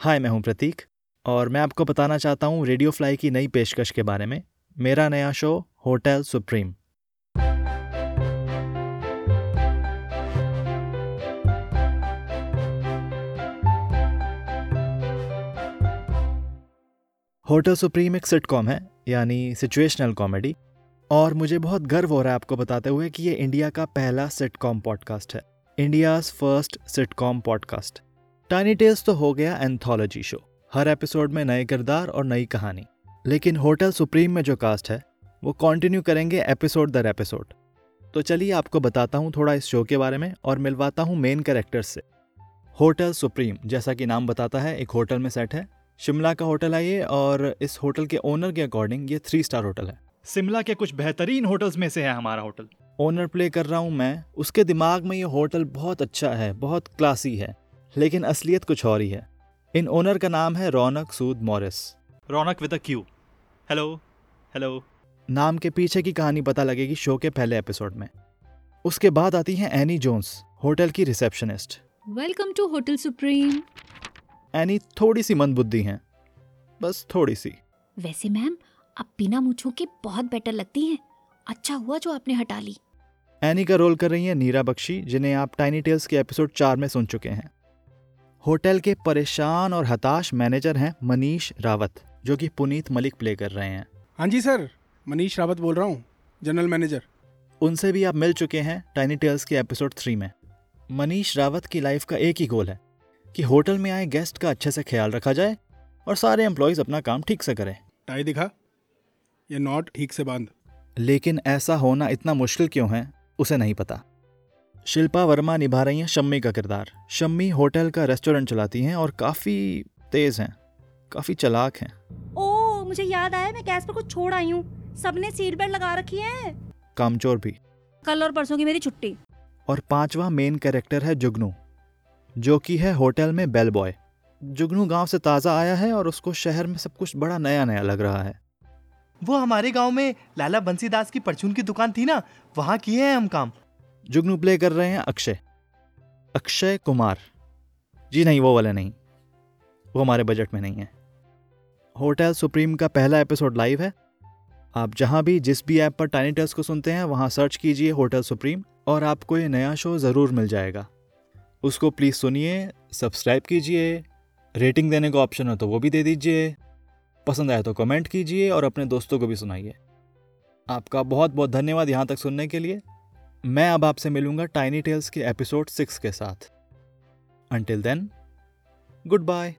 हाय, मैं हूँ प्रतीक और मैं आपको बताना चाहता हूँ रेडियो फ्लाई की नई पेशकश के बारे में। मेरा नया show, hotel supreme. Hotel supreme एक सिटकॉम है, यानी सिचुएशनल कॉमेडी और मुझे बहुत गर्व हो रहा है आपको बताते हुए कि ये इंडिया का पहला सिटकॉम पॉडकास्ट है। India's first sitcom podcast tiny tales तो हो गया एंथोलॉजी शो हर एपिसोड में नए किरदार और नई कहानी। लेकिन होटल सुप्रीम में जो कास्ट है वो कंटिन्यू करेंगे एपिसोड दर एपिसोड तो चलिए आपको बताता हूँ थोड़ा इस शो के बारे में और मिलवाता हूँ मेन कैरेक्टर्स से। होटल सुप्रीम जैसा कि नाम बताता है एक होटल में सेट है। शिमला का होटल है ये और इस होटल के ओनर के अकॉर्डिंग ये थ्री स्टार होटल है। शिमला के कुछ बेहतरीन होटल्स में से है हमारा होटल ओनर प्ले कर रहा हूँ मैं। उसके दिमाग में ये होटल बहुत अच्छा है बहुत क्लासी है। लेकिन असलियत कुछ और ही है। इन ओनर का नाम है Raunak Sood Morris. Raunak with Q hello hello नाम के पीछे की कहानी पता लगेगी शो के पहले एपिसोड में। उसके बाद आती हैं एनी जोन्स होटल की receptionist. Welcome to hotel supreme Annie थोड़ी सी मंदबुद्धि हैं। बस थोड़ी सी। वैसे मैम आप बिना मूछों के बहुत बेटर लगती हैं। अच्छा हुआ जो आपने हटा ली। एनी का रोल कर रही हैं नीरा बख्शी जिन्हें आप टाइनी टेल्स के एपिसोड चार में सुन चुके हैं। होटल के परेशान और हताश मैनेजर हैं मनीष रावत जो कि पुनीत मलिक प्ले कर रहे हैं। हाँ जी सर मनीष रावत बोल रहा हूँ जनरल मैनेजर। उनसे भी आप मिल चुके हैं टाइनी टेल्स के एपिसोड थ्री में। मनीष रावत की लाइफ का एक ही गोल है कि होटल में आए गेस्ट का अच्छे से ख्याल रखा जाए और सारे एम्प्लॉयज़ अपना काम ठीक से करें। टाई दिखा ये नॉट ठीक से बाँध। लेकिन ऐसा होना इतना मुश्किल क्यों है उसे नहीं पता। शिल्पा वर्मा निभा रही हैं शम्मी का किरदार। शम्मी होटल का रेस्टोरेंट चलाती हैं और काफ़ी तेज़ हैं काफ़ी चलाक हैं। ओ मुझे याद आया मैं गैस पर कुछ छोड़ आई हूँ। सबने सीट बेल्ट लगा रखी है। कामचोर भी। कल और परसों की मेरी छुट्टी। और पांचवा मेन कैरेक्टर है जुगनू जो कि है होटल में बेल बॉय। जुगनू गाँव से ताज़ा आया है और उसको शहर में सब कुछ बड़ा नया नया लग रहा है। वो हमारे गाँव में लाला बंसीदास की परचून की दुकान थी ना वहाँ किए हैं हम काम। जुगनू प्ले कर रहे हैं अक्षय। अक्षय कुमार। जी नहीं, वो वाले नहीं। वो हमारे बजट में नहीं है। होटल सुप्रीम का पहला एपिसोड लाइव है। आप जहाँ भी, जिस भी ऐप पर टाइनी टेल्स को सुनते हैं, वहाँ सर्च कीजिए होटल सुप्रीम और आपको ये नया शो ज़रूर मिल जाएगा। उसको प्लीज़ सुनिए सब्सक्राइब कीजिए रेटिंग देने का ऑप्शन हो तो वो भी दे दीजिए, पसंद आया तो कमेंट कीजिए और अपने दोस्तों को भी सुनाइए। आपका बहुत बहुत धन्यवाद यहाँ तक सुनने के लिए। मैं अब आपसे मिलूँगा टाइनी टेल्स के एपिसोड सिक्स के साथ। Until then good bye